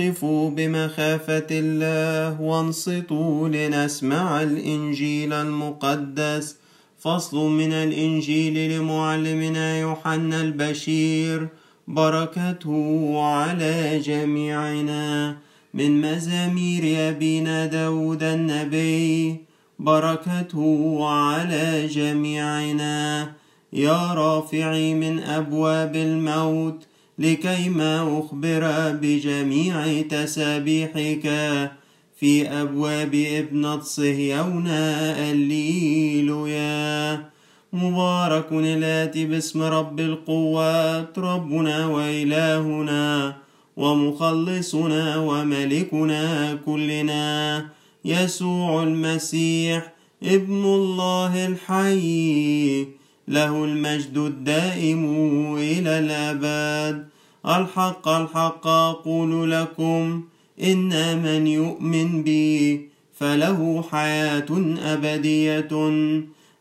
قفوا بمخافة الله وانصتوا لنسمع الإنجيل المقدس فصل من الإنجيل لمعلمنا يوحنا البشير بركته على جميعنا من مزامير أبينا داود النبي بركته على جميعنا يا رافعي من أبواب الموت لكيما أخبر بجميع تسابيحك في أبواب ابنة صهيون الليلويا مبارك الآتي باسم رب القوات ربنا وإلهنا ومخلصنا وملكنا كلنا. يسوع المسيح ابن الله الحي. له المجد الدائم إلى الأبد. الحق الحق أقول لكم إن من يؤمن بي فله حياة أبدية.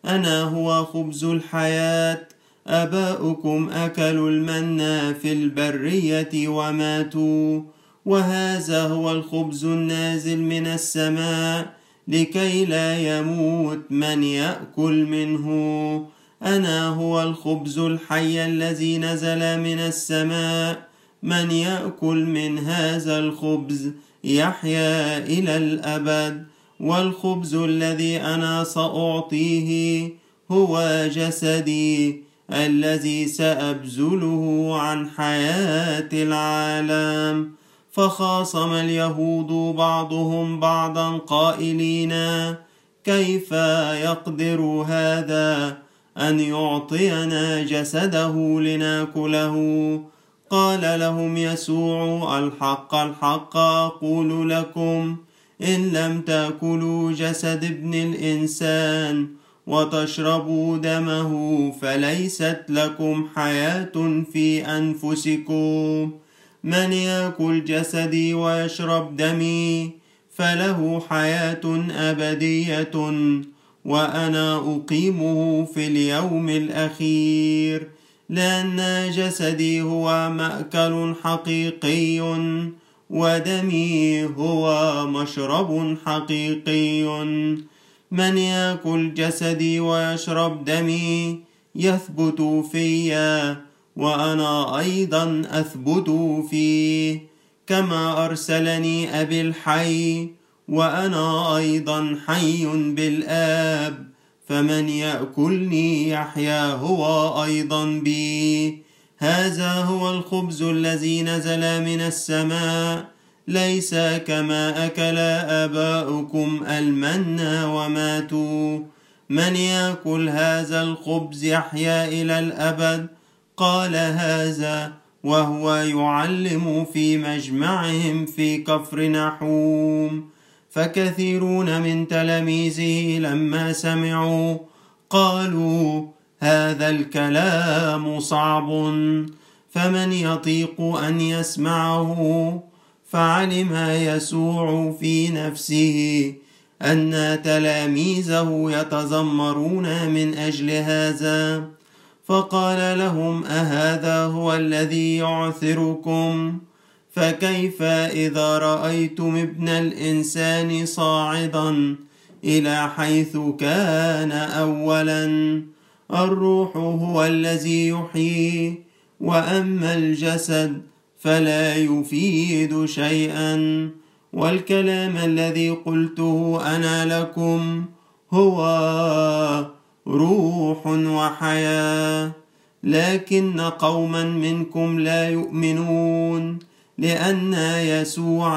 أنا هو خبز الحياة آباؤكم أكلوا المنى في البرية وماتوا. وهذا هو الخبز النازل من السماء لكي لا يموت من يأكل منه. أنا هو الخبز الحي الذي نزل من السماء. من يأكل من هذا الخبز يحيا إلى الأبد. والخبز الذي أنا سأعطيه هو جسدي الذي سأبذله عن حياة العالم. فخاصم اليهود بعضهم بعضا قائلين كيف يقدر هذا؟ أن يعطينا جسده لنأكله. قال لهم يسوع الحق الحق أقول لكم إن لم تأكلوا جسد ابن الإنسان وتشربوا دمه فليست لكم حياة في أنفسكم. من يأكل جسدي ويشرب دمي فله حياة أبدية. وأنا أقيمه في اليوم الأخير. لأن جسدي هو مأكل حقيقي ودمي هو مشرب حقيقي. من يأكل جسدي ويشرب دمي يثبت فيا وأنا أيضا أثبت فيه. كما أرسلني أبي الحي وأنا أيضا حي بالآب فمن يأكلني يحيا هو أيضا بي. هذا هو الخبز الذي نزل من السماء ليس كما أكل آباؤكم المنى وماتوا. من يأكل هذا الخبز يحيا إلى الأبد؟ قال هذا وهو يعلم في مجمعهم في كفر نحوم. فكثيرون من تلاميذه لما سمعوا قالوا هذا الكلام صعب فمن يطيق أن يسمعه فعلم يسوع في نفسه أن تلاميذه يتذمرون من أجل هذا. فقال لهم أهذا هو الذي يعثركم؟ فكيف إذا رأيتم ابن الإنسان صاعدا إلى حيث كان أولا؟ الروح هو الذي يحيي وأما الجسد فلا يفيد شيئا. والكلام الذي قلته أنا لكم هو روح وحياة لكن قوما منكم لا يؤمنون. لأن يسوع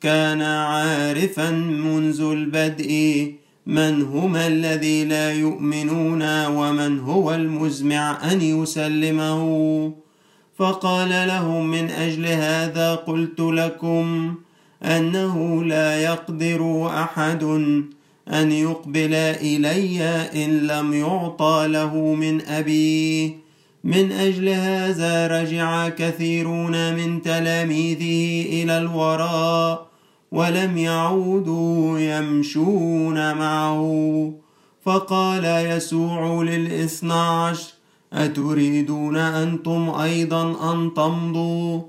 كان عارفا منذ البدء من هم الذي لا يؤمنون ومن هو المزمع أن يسلمه. فقال لهم من أجل هذا قلت لكم أنه لا يقدر أحد أن يقبل إلي إن لم يعطى له من أبيه من أجل هذا رجع كثيرون من تلاميذه إلى الوراء ولم يعودوا يمشون معه. فقال يسوع للاثنى عشر أتريدون أنتم أيضا أن تمضوا؟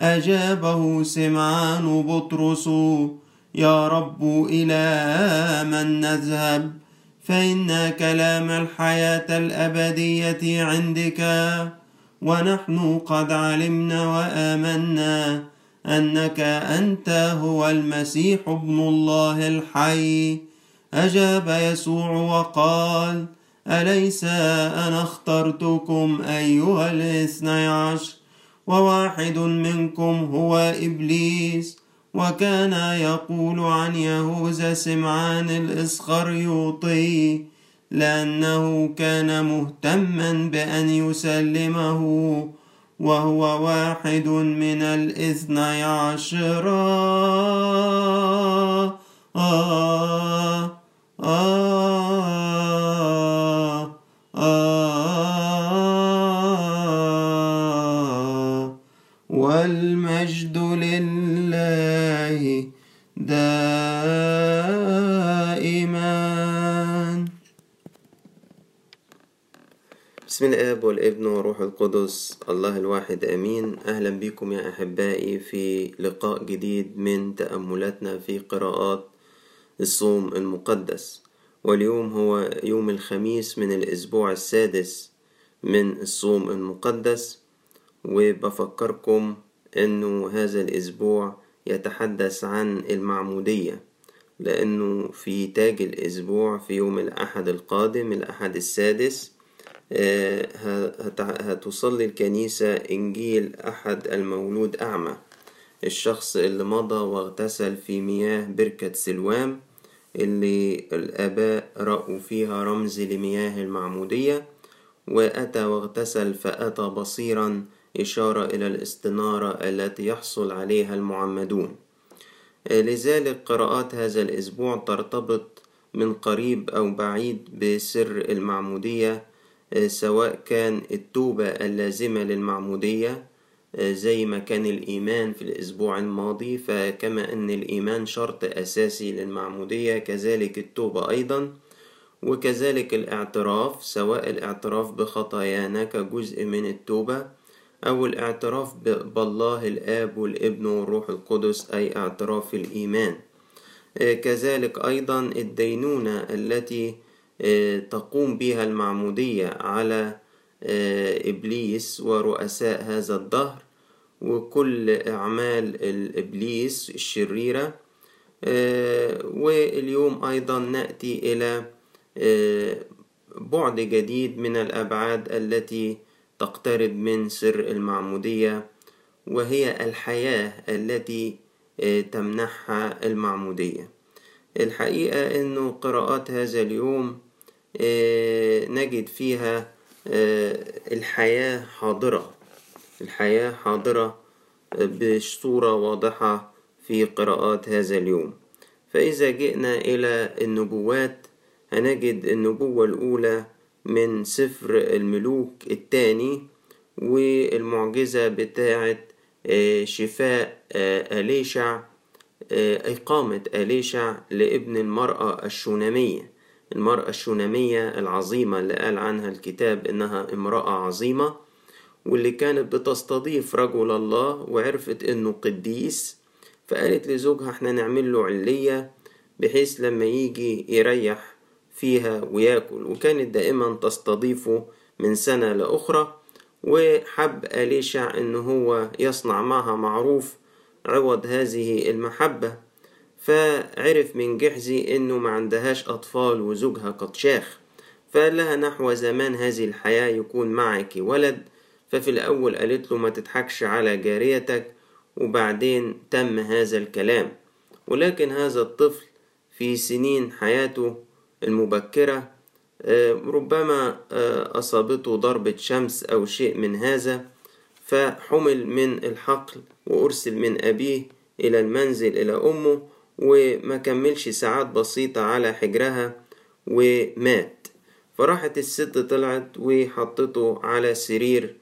أجابه سمعان بطرس يا رب إلى من نذهب؟ فإن كلام الحياة الأبدية عندك ونحن قد علمنا وآمنا أنك أنت هو المسيح ابن الله الحي. أجاب يسوع وقال أليس أنا اخترتكم أيها الاثني عشر؟ وواحد منكم هو إبليس. وكان يقول عن يهوذا سمعان الإسخريوطي لأنه كان مهتما بأن يسلمه وهو واحد من الاثني عشر. آه آه. القدس الله الواحد آمين. أهلا بكم يا أحبائي في لقاء جديد من تأملاتنا في قراءات الصوم المقدس. واليوم هو يوم الخميس من الأسبوع السادس من الصوم المقدس وبفكركم أنه هذا الأسبوع يتحدث عن المعمودية لأنه في تاج الأسبوع في يوم الأحد القادم الأحد السادس هتصلي الكنيسة إنجيل أحد المولود أعمى. الشخص اللي مضى واغتسل في مياه بركة سلوام اللي الآباء رأوا فيها رمز لمياه المعمودية وأتى واغتسل فأتى بصيرا إشارة إلى الاستنارة التي يحصل عليها المعمدون. لذلك قراءات هذا الأسبوع ترتبط من قريب أو بعيد بسر المعمودية سواء كان التوبة اللازمة للمعمودية زي ما كان الإيمان في الأسبوع الماضي فكما أن الإيمان شرط أساسي للمعمودية كذلك التوبة أيضا وكذلك الاعتراف سواء الاعتراف بخطايانا كجزء من التوبة أو الاعتراف بالله الآب والابن والروح القدس أي اعتراف الإيمان. كذلك أيضا الدينونة التي تقوم بها المعمودية على إبليس ورؤساء هذا الدهر وكل أعمال الإبليس الشريرة. واليوم أيضا نأتي إلى بعد جديد من الأبعاد التي تقترب من سر المعمودية وهي الحياة التي تمنحها المعمودية. الحقيقة أنه قراءات هذا اليوم نجد فيها الحياة حاضرة. الحياة حاضرة بصورة واضحة في قراءات هذا اليوم. فإذا جئنا إلى النبوات هنجد النبوة الأولى من سفر الملوك الثاني والمعجزة بتاعة شفاء أليشع إقامة أليشع لابن المرأة الشونامية. المرأة الشونامية العظيمة اللي قال عنها الكتاب إنها امرأة عظيمة واللي كانت بتستضيف رجل الله وعرفت إنه قديس فقالت لزوجها إحنا نعمل له علية بحيث لما يجي يريح فيها وياكل. وكانت دائما تستضيفه من سنة لأخرى وحب أليشع إن هو يصنع معها معروف عوض هذه المحبة. فعرف من جحزي إنه ما عندهاش أطفال وزوجها قد شاخ فقال لها نحو زمان هذه الحياة يكون معك ولد ففي الأول قالت له ما تضحكش على جاريتك وبعدين تم هذا الكلام. ولكن هذا الطفل في سنين حياته المبكرة ربما أصابته ضربة شمس أو شيء من هذا فحمل من الحقل وأرسل من أبيه إلى المنزل إلى أمه وما كملش ساعات بسيطة على حجرها ومات. فراحت الست طلعت وحطته على سرير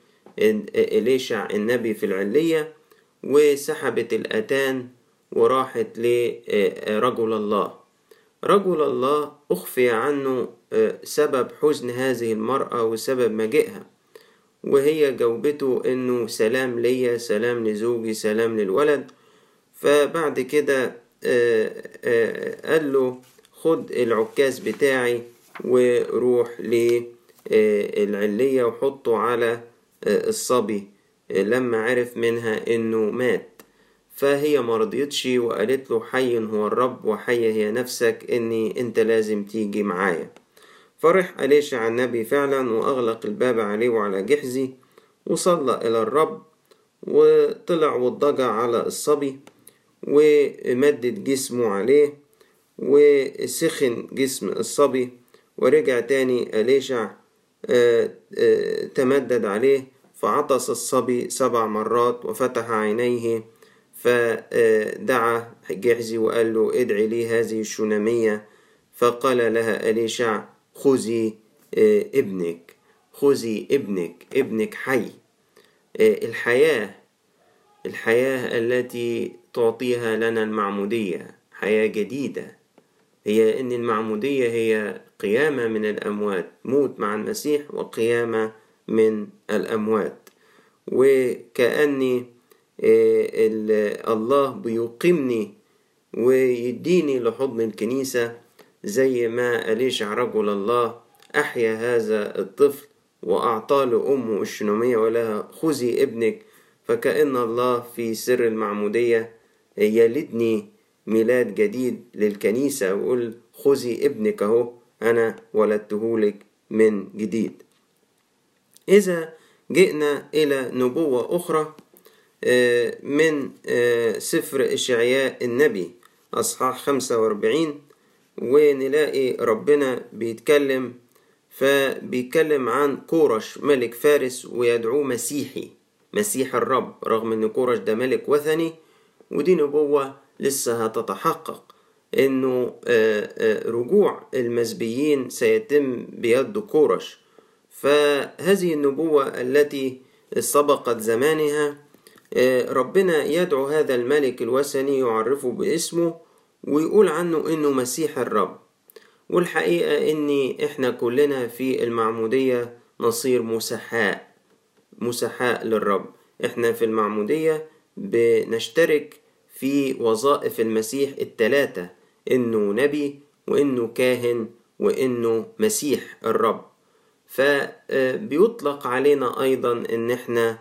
إليشع النبي في العلية وسحبت الأتان وراحت لرجل الله. رجل الله أخفي عنه سبب حزن هذه المرأة وسبب مجيئها. وهي جاوبته إنه سلام ليا سلام لزوجي سلام للولد. فبعد كده قال له خد العكاز بتاعي وروح للعلية وحطه على الصبي لما عرف منها إنه مات. فهي مرضيتش وقالت له حي هو الرب وحي هي نفسك إني إنت لازم تيجي معايا. فرح أليشع النبي فعلا وأغلق الباب عليه وعلى جحزي وصلى إلى الرب وطلع واضطجع على الصبي. ومدد جسمه عليه وسخن جسم الصبي ورجع تاني أليشع تمدد عليه فعطس الصبي سبع مرات وفتح عينيه فدعا جحزي وقال له ادعي لي هذه الشنامية فقال لها أليشع خذي ابنك خذي ابنك ابنك حي. الحياة الحياة التي تعطيها لنا المعمودية حياة جديدة. هي أن المعمودية هي قيامة من الأموات موت مع المسيح وقيامة من الأموات. وكأني الله بيقيمني ويديني لحضن الكنيسة زي ما أليشع رجل الله أحيا هذا الطفل وأعطى لأمه الشنومية ولها خذي ابنك. فكأن الله في سر المعمودية يلدني ميلاد جديد للكنيسة ويقول خذي ابنك أهو أنا ولدتهولك من جديد. إذا جئنا إلى نبوة أخرى من سفر إشعياء النبي أصحاح 45 ونلاقي ربنا بيتكلم فبيتكلم عن كورش ملك فارس ويدعوه مسيحي مسيح الرب رغم إن كورش ده ملك وثني ودي نبوة لسه هتتحقق إنه رجوع المزبيين سيتم بيد كورش فهذه النبوة التي سبقت زمانها ربنا يدعو هذا الملك الوثني يعرفه باسمه ويقول عنه إنه مسيح الرب. والحقيقة ان إحنا كلنا في المعمودية نصير مسحاء مسحاء للرب. إحنا في المعمودية بنشترك في وظائف المسيح التلاتة إنه نبي وإنه كاهن وإنه مسيح الرب. فبيطلق علينا أيضا إن إحنا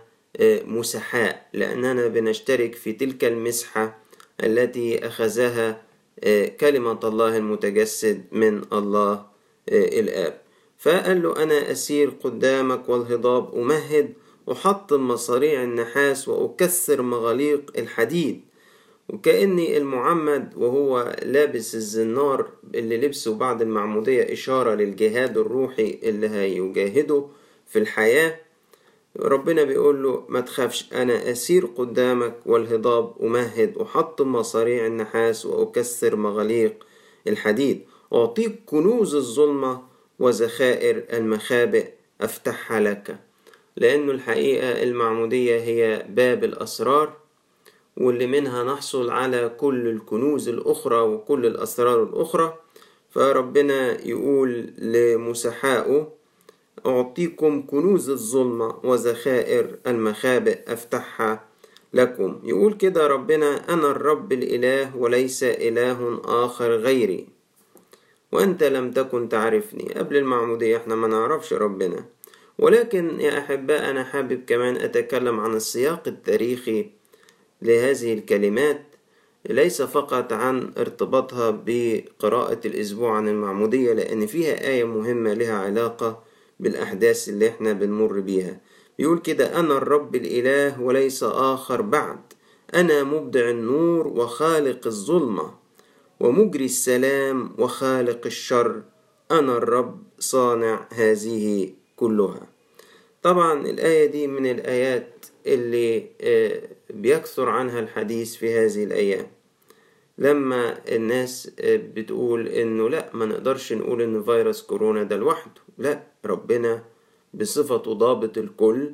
مسحاء لأننا بنشترك في تلك المسحة التي أخذها كلمة الله المتجسد من الله الآب. فقال له أنا أسير قدامك والهضاب أمهد أحطم مصاريع النحاس وأكسر مغاليق الحديد. وكأني المعمد وهو لابس الزنار اللي لبسه بعد المعمودية إشارة للجهاد الروحي اللي هيجاهده في الحياة. ربنا بيقول له ما تخافش أنا أسير قدامك والهضاب أمهد أحطم مصاريع النحاس وأكسر مغاليق الحديد. أعطيك كنوز الظلمة وذخائر المخابئ أفتحها لك. لأنه الحقيقة المعمودية هي باب الأسرار واللي منها نحصل على كل الكنوز الأخرى وكل الأسرار الأخرى. فربنا يقول لمسحائه أعطيكم كنوز الظلمة وذخائر المخابئ أفتحها لكم. يقول كده ربنا أنا الرب الإله وليس إله آخر غيري. وأنت لم تكن تعرفني. قبل المعمودية إحنا ما نعرفش ربنا. ولكن يا أحباء أنا حابب كمان أتكلم عن السياق التاريخي لهذه الكلمات. ليس فقط عن ارتباطها بقراءة الأسبوع عن المعمودية لأن فيها آية مهمة لها علاقة بالأحداث اللي إحنا بنمر بيها. يقول كده أنا الرب الإله وليس آخر بعد. أنا مبدع النور وخالق الظلمة ومجري السلام وخالق الشر. أنا الرب صانع هذه كلها. طبعا الآية دي من الآيات اللي بيكثر عنها الحديث في هذه الأيام لما الناس بتقول إنه لا ما نقدرش نقول إن فيروس كورونا ده لوحده. لا ربنا بصفته ضابط الكل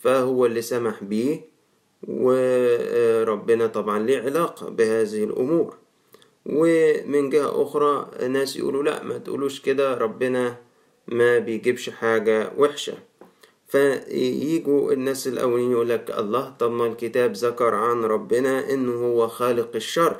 فهو اللي سمح بيه وربنا طبعا ليه علاقة بهذه الأمور. ومن جهة أخرى ناس يقولوا لا ما تقولوش كده ربنا ما بيجيبش حاجة وحشة. فييجوا الناس الأولين يقول لك الله طب ما الكتاب ذكر عن ربنا إنه هو خالق الشر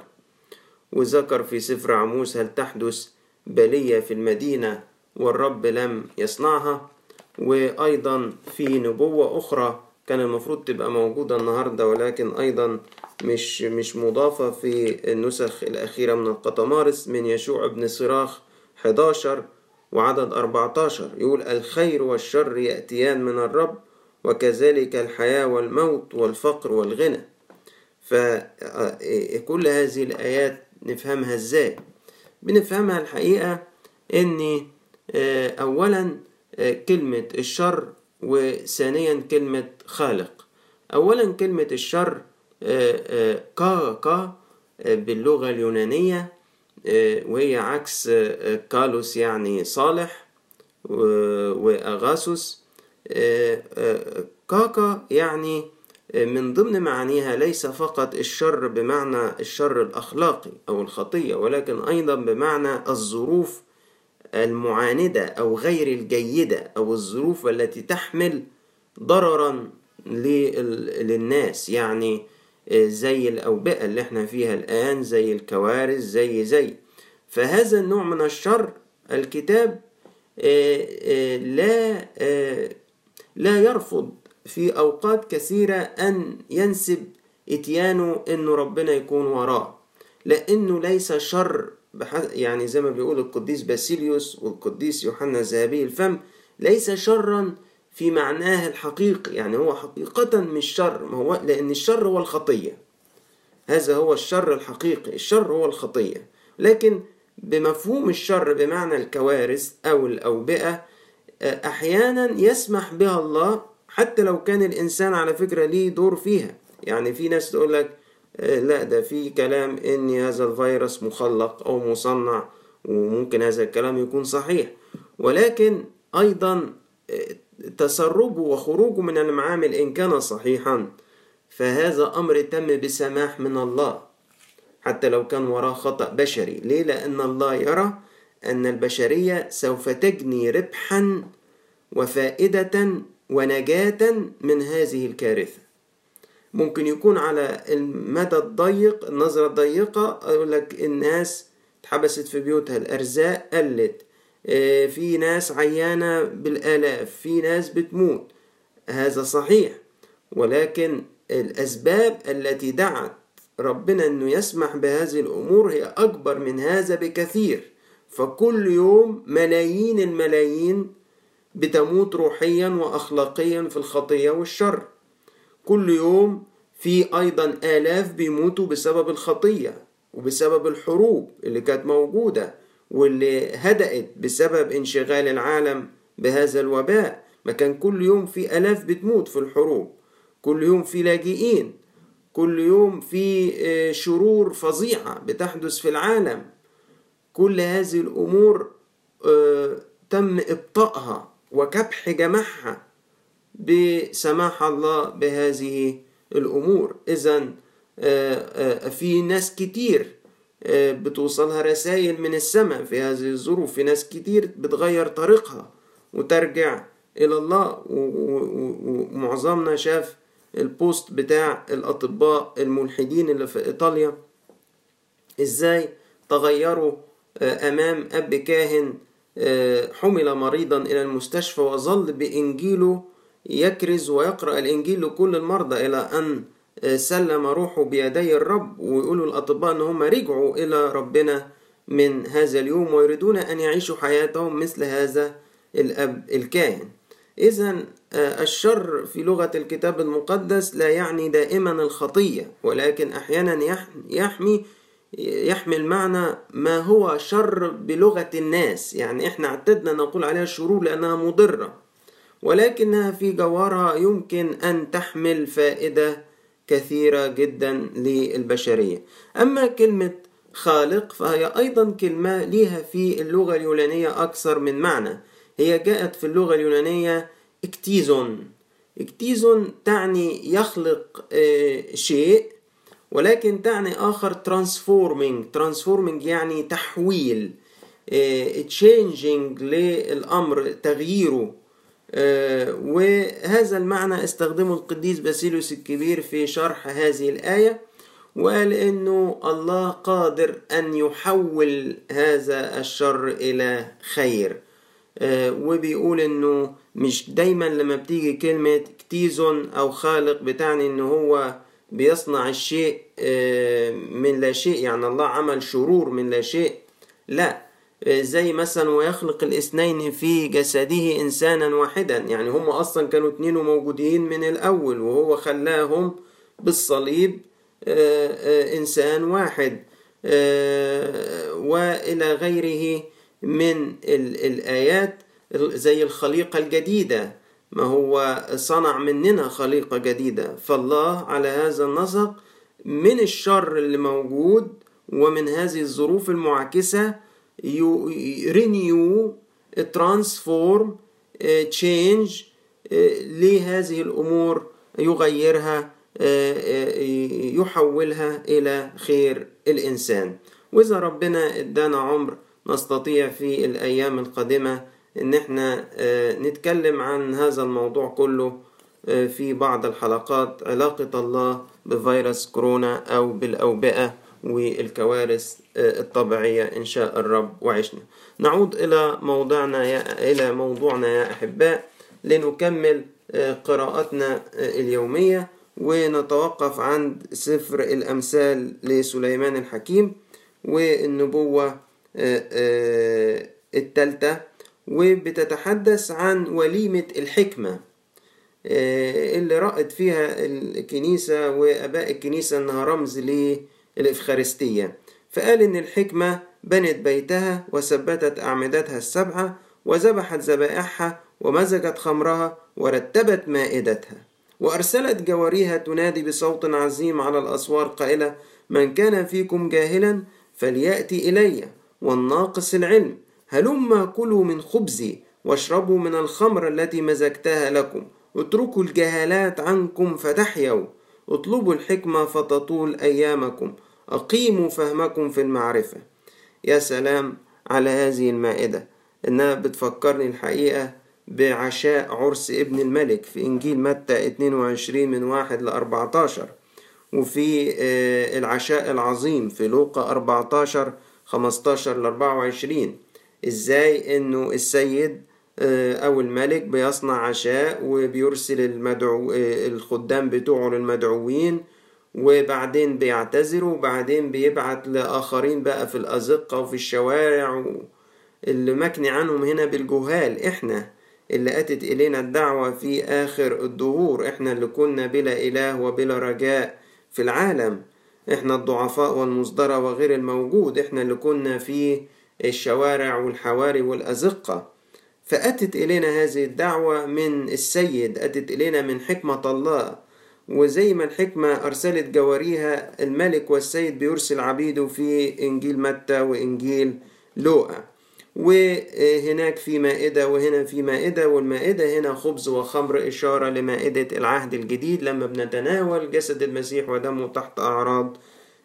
وذكر في سفر عموس هل تحدث بلية في المدينة والرب لم يصنعها وأيضا في نبوة أخرى كان المفروض تبقى موجودة النهاردة ولكن أيضا مش مش مضافة في النسخ الأخيرة من القطمارس من يشوع بن صراخ 11 وعدد 14 يقول الخير والشر يأتيان من الرب وكذلك الحياة والموت والفقر والغنى. فكل هذه الآيات نفهمها إزاي؟ بنفهمها الحقيقة إن اولا كلمة الشر وثانيا كلمة خالق. اولا كلمة الشر كا كا باللغة اليونانية وهي عكس كالوس يعني صالح وأغاسوس. كاكا يعني من ضمن معانيها ليس فقط الشر بمعنى الشر الأخلاقي أو الخطية ولكن أيضا بمعنى الظروف المعاندة أو غير الجيدة أو الظروف التي تحمل ضررا للناس. يعني زي الأوبئة اللي إحنا فيها الآن زي الكوارث زي زي. فهذا النوع من الشر الكتاب لا لا يرفض في أوقات كثيرة أن ينسب إتيانه إنه ربنا يكون وراه. لأنه ليس شر يعني زي ما بيقول القديس باسيليوس والقديس يوحنا ذهبي الفم ليس شرا في معناه الحقيقي يعني هو حقيقة مش شر ما هو لأن الشر هو الخطية. هذا هو الشر الحقيقي الشر هو الخطية. لكن بمفهوم الشر بمعنى الكوارث أو الأوبئة أحيانا يسمح بها الله حتى لو كان الإنسان على فكرة ليه دور فيها. يعني في ناس تقول لك لا ده في كلام إن هذا الفيروس مخلق أو مصنع وممكن هذا الكلام يكون صحيح. ولكن أيضا تسربه وخروجه من المعامل إن كان صحيحا فهذا أمر تم بسماح من الله حتى لو كان وراه خطأ بشري. ليه؟ لأن الله يرى أن البشرية سوف تجني ربحا وفائدة ونجاة من هذه الكارثة. ممكن يكون على المدى الضيق النظرة الضيقة أقول لك الناس اتحبست في بيوتها الأرزاق قلت. في ناس عيانة بالآلاف في ناس بتموت. هذا صحيح. ولكن الأسباب التي دعت ربنا أنه يسمح بهذه الأمور هي أكبر من هذا بكثير. فكل يوم ملايين الملايين بتموت روحيا وأخلاقيا في الخطية والشر. كل يوم في أيضا آلاف بيموتوا بسبب الخطية وبسبب الحروب اللي كانت موجودة. واللي هدأت بسبب انشغال العالم بهذا الوباء. ما كان كل يوم في ألاف بتموت في الحروب كل يوم في لاجئين كل يوم في شرور فظيعة بتحدث في العالم. كل هذه الأمور تم إبطائها وكبح جمعها بسماح الله بهذه الأمور. إذا في ناس كتير بتوصلها رسائل من السماء. في هذه الظروف في ناس كتير بتغير طريقها وترجع إلى الله. ومعظمنا شاف البوست بتاع الأطباء الملحدين اللي في إيطاليا. إزاي تغيروا أمام أب كاهن حمل مريضا إلى المستشفى وظل بإنجيله يكرز ويقرأ الإنجيل لكل المرضى إلى أن سلم روحه بيدي الرب ويقولوا الأطباء أن هم رجعوا إلى ربنا من هذا اليوم ويريدون أن يعيشوا حياتهم مثل هذا الأب الكاهن. إذا الشر في لغة الكتاب المقدس لا يعني دائما الخطية ولكن أحيانا يحمي يحمل معنى ما هو شر بلغة الناس. يعني إحنا اعتدنا نقول عليها شرور لأنها مضرة ولكنها في جوارها يمكن أن تحمل فائدة كثيرة جدا للبشرية. أما كلمة خالق فهي أيضا كلمة لها في اللغة اليونانية أكثر من معنى. هي جاءت في اللغة اليونانية اكتيزون. اكتيزون تعني يخلق شيء ولكن تعني آخر transforming. Transforming يعني تحويل changing للأمر تغييره. وهذا المعنى استخدمه القديس باسيليوس الكبير في شرح هذه الآية وقال إنه الله قادر أن يحول هذا الشر إلى خير. وبيقول إنه مش دايما لما بتيجي كلمة كتيزون أو خالق بتعني إنه هو بيصنع الشيء من لا شيء يعني الله عمل شرور من لا شيء. لا زي مثلا ويخلق الاثنين في جسده إنسانا واحدا؟ يعني هم أصلا كانوا اتنين موجودين من الأول وهو خلاهم بالصليب إنسان واحد وإلى غيره من الآيات زي الخليقة الجديدة. ما هو صنع مننا خليقة جديدة. فالله على هذا النسق من الشر اللي موجود ومن هذه الظروف المعاكسة renew transform change لهذه الأمور يغيرها يحولها إلى خير الإنسان. وإذا ربنا إدانا عمر نستطيع في الأيام القادمة إن إحنا نتكلم عن هذا الموضوع كله في بعض الحلقات. علاقة الله بفيروس كورونا أو بالأوبئة. والكوارث الطبيعية إن شاء الرب وعشنا. نعود إلى موضوعنا يا إلى موضوعنا يا أحباء لنكمل قراءتنا اليومية ونتوقف عند سفر الأمثال لسليمان الحكيم والنبوة الثالثة. وبتتحدث عن وليمة الحكمة اللي رأت فيها الكنيسة وأباء الكنيسة أنها رمز للإفخارستية فقال إن الحكمة بنت بيتها وثبتت أعمدتها السبعة وذبحت ذبائحها ومزجت خمرها ورتبت مائدتها. وأرسلت جواريها تنادي بصوت عظيم على الأسوار قائلة من كان فيكم جاهلا فليأتي إلي والناقص العلم. هلما كلوا من خبزي واشربوا من الخمر التي مزجتها لكم. اتركوا الجهالات عنكم فتحيوا. اطلبوا الحكمة فتطول أيامكم. أقيموا فهمكم في المعرفة. يا سلام على هذه المائدة. إنها بتفكرني الحقيقة بعشاء عرس ابن الملك في إنجيل متى 22 من 1 ل 14 وفي العشاء العظيم في لوقا 14 15 ل 24 إزاي إنه السيد أو الملك بيصنع عشاء وبيرسل المدعو الخدام بتوعه للمدعوين وبعدين بيعتذروا وبعدين بيبعت لآخرين بقى في الأزقة وفي الشوارع اللي مكني عنهم هنا بالجهال. إحنا اللي أتت إلينا الدعوة في آخر الدهور. إحنا اللي كنا بلا إله وبلا رجاء في العالم. إحنا الضعفاء والمصدرة وغير الموجود. إحنا اللي كنا في الشوارع والحواري والأزقة. فأتت إلينا هذه الدعوة من السيد أتت إلينا من حكمة الله. وزي ما الحكمة أرسلت جواريها الملك والسيد بيرسل عبيده في إنجيل متى وإنجيل لوقا. وهناك في مائدة وهنا في مائدة والمائدة هنا خبز وخمر إشارة لمائدة العهد الجديد لما بنتناول جسد المسيح ودمه تحت أعراض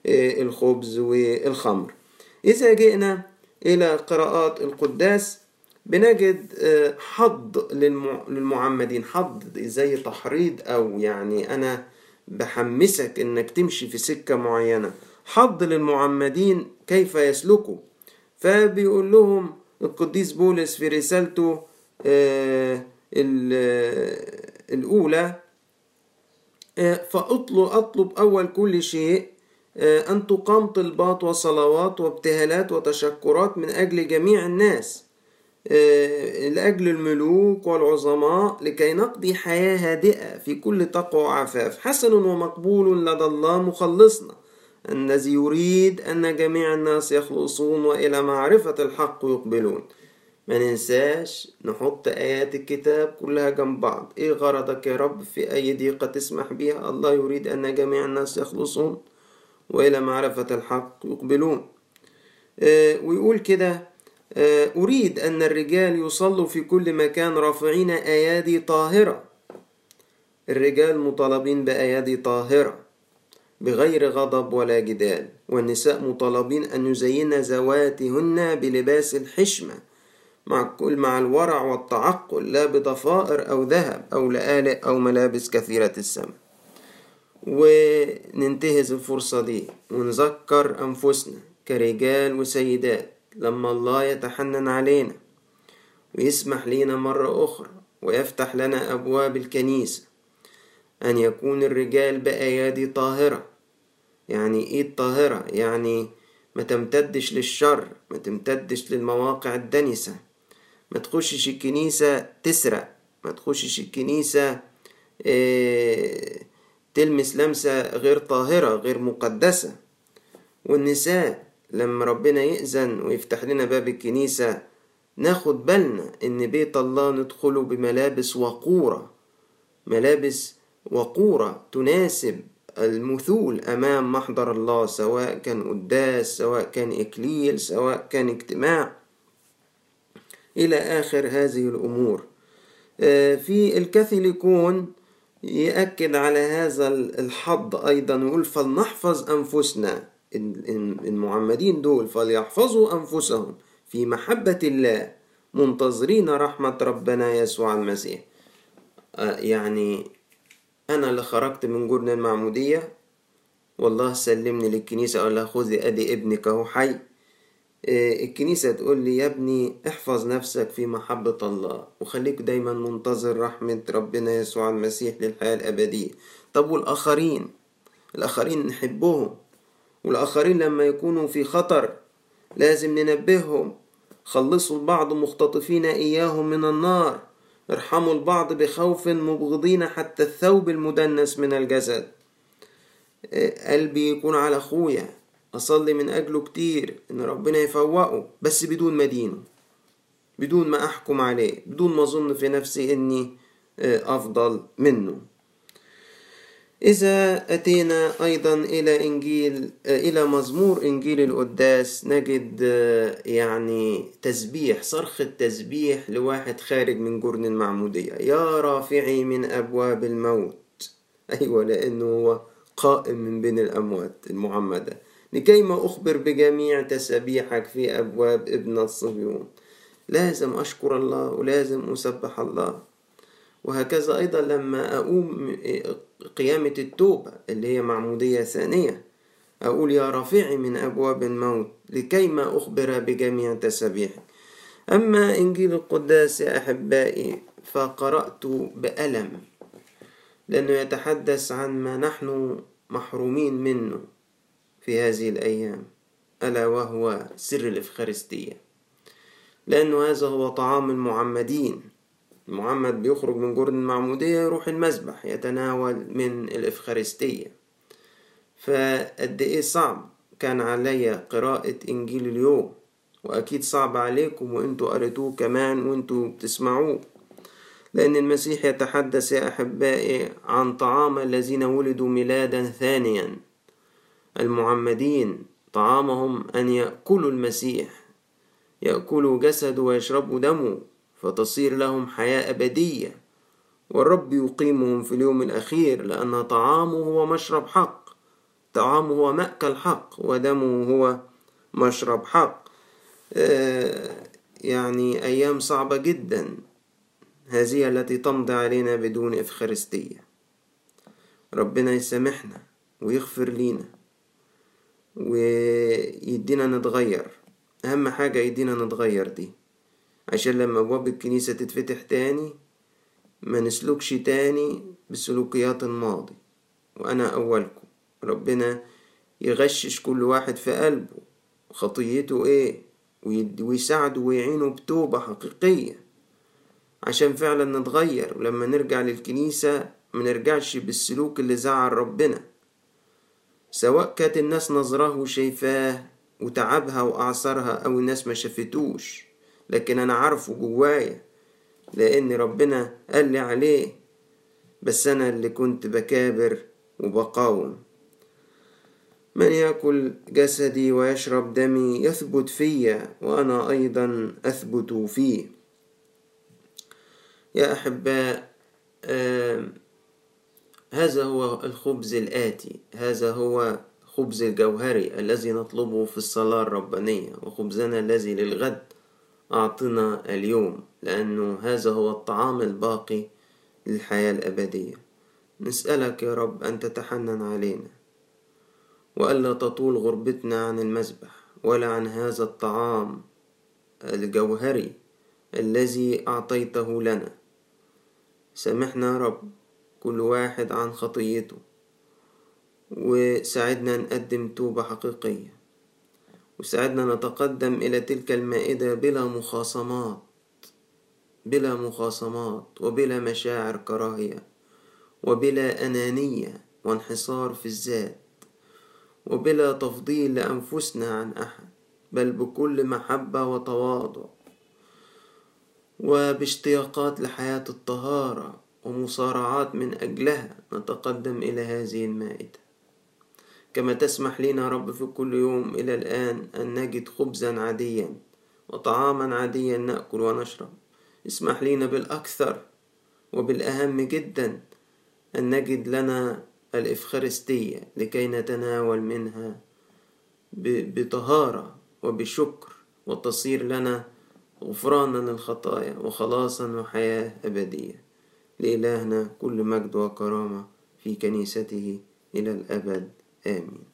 الخبز والخمر. إذا جئنا إلى قراءات القداس بنجد حض للمعمدين. حض زي تحريض أو يعني أنا بحمسك إنك تمشي في سكة معينة. حض للمعمدين كيف يسلكوا. فبيقول لهم القديس بولس في رسالته الأولى فأطلب أطلب أول كل شيء أن تقام طلبات وصلوات وابتهالات وتشكرات من أجل جميع الناس. لأجل الملوك والعظماء لكي نقضي حياة هادئة في كل تقوى وعفاف. حسن ومقبول لدى الله مخلصنا الذي يريد أن جميع الناس يخلصون وإلى معرفة الحق يقبلون. ما ننساش نحط آيات الكتاب كلها جنب بعض. إيه غرضك يا رب في أي ضيقة تسمح بها الله يريد أن جميع الناس يخلصون وإلى معرفة الحق يقبلون. آه ويقول كده آه أريد أن الرجال يصلوا في كل مكان رافعين أيادي طاهرة. الرجال مطالبين بأيادي طاهرة بغير غضب ولا جدال. والنساء مطالبين أن يزين ذواتهن بلباس الحشمة. مع كل مع الورع والتعقل لا بضفائر أو ذهب أو لآلئ أو ملابس كثيرة الثمن وننتهز الفرصة دي ونذكر أنفسنا كرجال وسيدات. لما الله يتحنن علينا ويسمح لينا مرة أخرى ويفتح لنا أبواب الكنيسة أن يكون الرجال بأيادي طاهرة. يعني إيد طاهرة يعني ما تمتدش للشر ما تمتدش للمواقع الدنسة. ما تخشش الكنيسة تسرق ما تخشش الكنيسة آه تلمس لمسة غير طاهرة غير مقدسة. والنساء لما ربنا يأذن ويفتح لنا باب الكنيسة ناخد بالنا إن بيت الله ندخله بملابس وقورة. ملابس وقورة تناسب المثول أمام محضر الله سواء كان قداس سواء كان إكليل سواء كان اجتماع. إلى آخر هذه الأمور. في الكاثوليكون يأكد على هذا الحظ أيضا ويقول فلنحفظ أنفسنا. المعمدين دول فليحفظوا أنفسهم في محبة الله منتظرين رحمة ربنا يسوع المسيح. يعني أنا اللي خرجت من جرن المعمودية والله سلمني للكنيسة لها خذي أدي ابنك أهو حي. الكنيسة تقول لي يا ابني احفظ نفسك في محبة الله وخليك دايما منتظر رحمة ربنا يسوع المسيح للحياة الأبدية. طب والآخرين؟ الآخرين نحبهم. والآخرين لما يكونوا في خطر لازم ننبههم. خلصوا البعض مختطفين إياهم من النار. ارحموا البعض بخوف مبغضين حتى الثوب المدنس من الجسد. قلبي يكون على أخويا. أصلي من أجله كتير. إن ربنا يفوقه. بس بدون ما بدون ما أحكم عليه. بدون ما أظن في نفسي إني أفضل منه. إذا أتينا أيضا إلى إنجيل إلى مزمور إنجيل القداس نجد يعني تسبيح صرخة تسبيح لواحد خارج من جرن المعمودية. يا رافعي من أبواب الموت. أيوة لأنه هو قائم من بين الأموات المعمدة. لكيما أخبر بجميع تسبيحك في أبواب ابن الصهيون لازم أشكر الله ولازم أسبح الله. وهكذا أيضا لما أقوم قيامة التوبة اللي هي معمودية ثانية أقول يا رافعي من أبواب الموت لكيما أخبر بجميع تسبيحك أما إنجيل القداس يا أحبائي فقرأت بألم لأنه يتحدث عن ما نحن محرومين منه في هذه الأيام ألا وهو سر الإفخارستية. لأنه هذا هو طعام المعمدين. المعمد بيخرج من جرن المعمودية يروح المسبح يتناول من الإفخارستية. فقد إيه صعب؟ كان عليا قراءة إنجيل اليوم. وأكيد صعب عليكم وإنتوا قريتوه كمان وإنتوا بتسمعوه. لأن المسيح يتحدث يا أحبائي عن طعام الذين ولدوا ميلادا ثانيا. المعمدين طعامهم أن يأكلوا المسيح. يأكلوا جسده ويشربوا دمه. فتصير لهم حياة أبدية. والرب يقيمهم في اليوم الأخير لأن طعامه هو مشرب حق. طعامه هو مأكل حق ودمه هو مشرب حق. يعني أيام صعبة جدا هذه التي تمضي علينا بدون إفخارستية. ربنا يسامحنا ويغفر لينا ويدينا نتغير. أهم حاجة يدينا نتغير دي. عشان لما أبواب الكنيسة تتفتح تاني ما نسلكش تاني بسلوكيات الماضي. وأنا أولكم ربنا يغشش كل واحد في قلبه خطيته إيه ويساعده ويعينه بتوبة حقيقية عشان فعلا نتغير. ولما نرجع للكنيسة منرجعش بالسلوك اللي زعل ربنا. سواء كانت الناس نظره وشايفاه وتعبها وأعصرها أو الناس ما شافتوش. لكن أنا عارفه جوايا لأن ربنا قال لي عليه بس أنا اللي كنت بكابر وبقاوم. من يأكل جسدي ويشرب دمي يثبت فيا وأنا أيضا أثبت فيه. يا أحباء هذا هو الخبز الآتي هذا هو خبز الجوهري الذي نطلبه في الصلاة الربانية وخبزنا الذي للغد. أعطنا اليوم لأنه هذا هو الطعام الباقي للحياة الأبدية. نسألك يا رب أن تتحنن علينا وألا تطول غربتنا عن المذبح ولا عن هذا الطعام الجوهري الذي أعطيته لنا. سامحنا يا رب كل واحد عن خطيته وساعدنا نقدم توبة حقيقية. وساعدنا نتقدم إلى تلك المائدة بلا مخاصمات بلا مخاصمات وبلا مشاعر كراهية وبلا أنانية وانحصار في الذات وبلا تفضيل لأنفسنا عن أحد بل بكل محبة وتواضع وباشتياقات لحياة الطهارة ومصارعات من أجلها نتقدم إلى هذه المائدة. كما تسمح لنا رب في كل يوم إلى الآن أن نجد خبزا عاديا وطعاما عاديا نأكل ونشرب. اسمح لنا بالأكثر وبالأهم جدا أن نجد لنا الإفخارستية لكي نتناول منها بطهارة وبشكر وتصير لنا غفرانا للخطايا وخلاصا وحياة أبدية. لإلهنا كل مجد وكرامة في كنيسته إلى الأبد. آمين.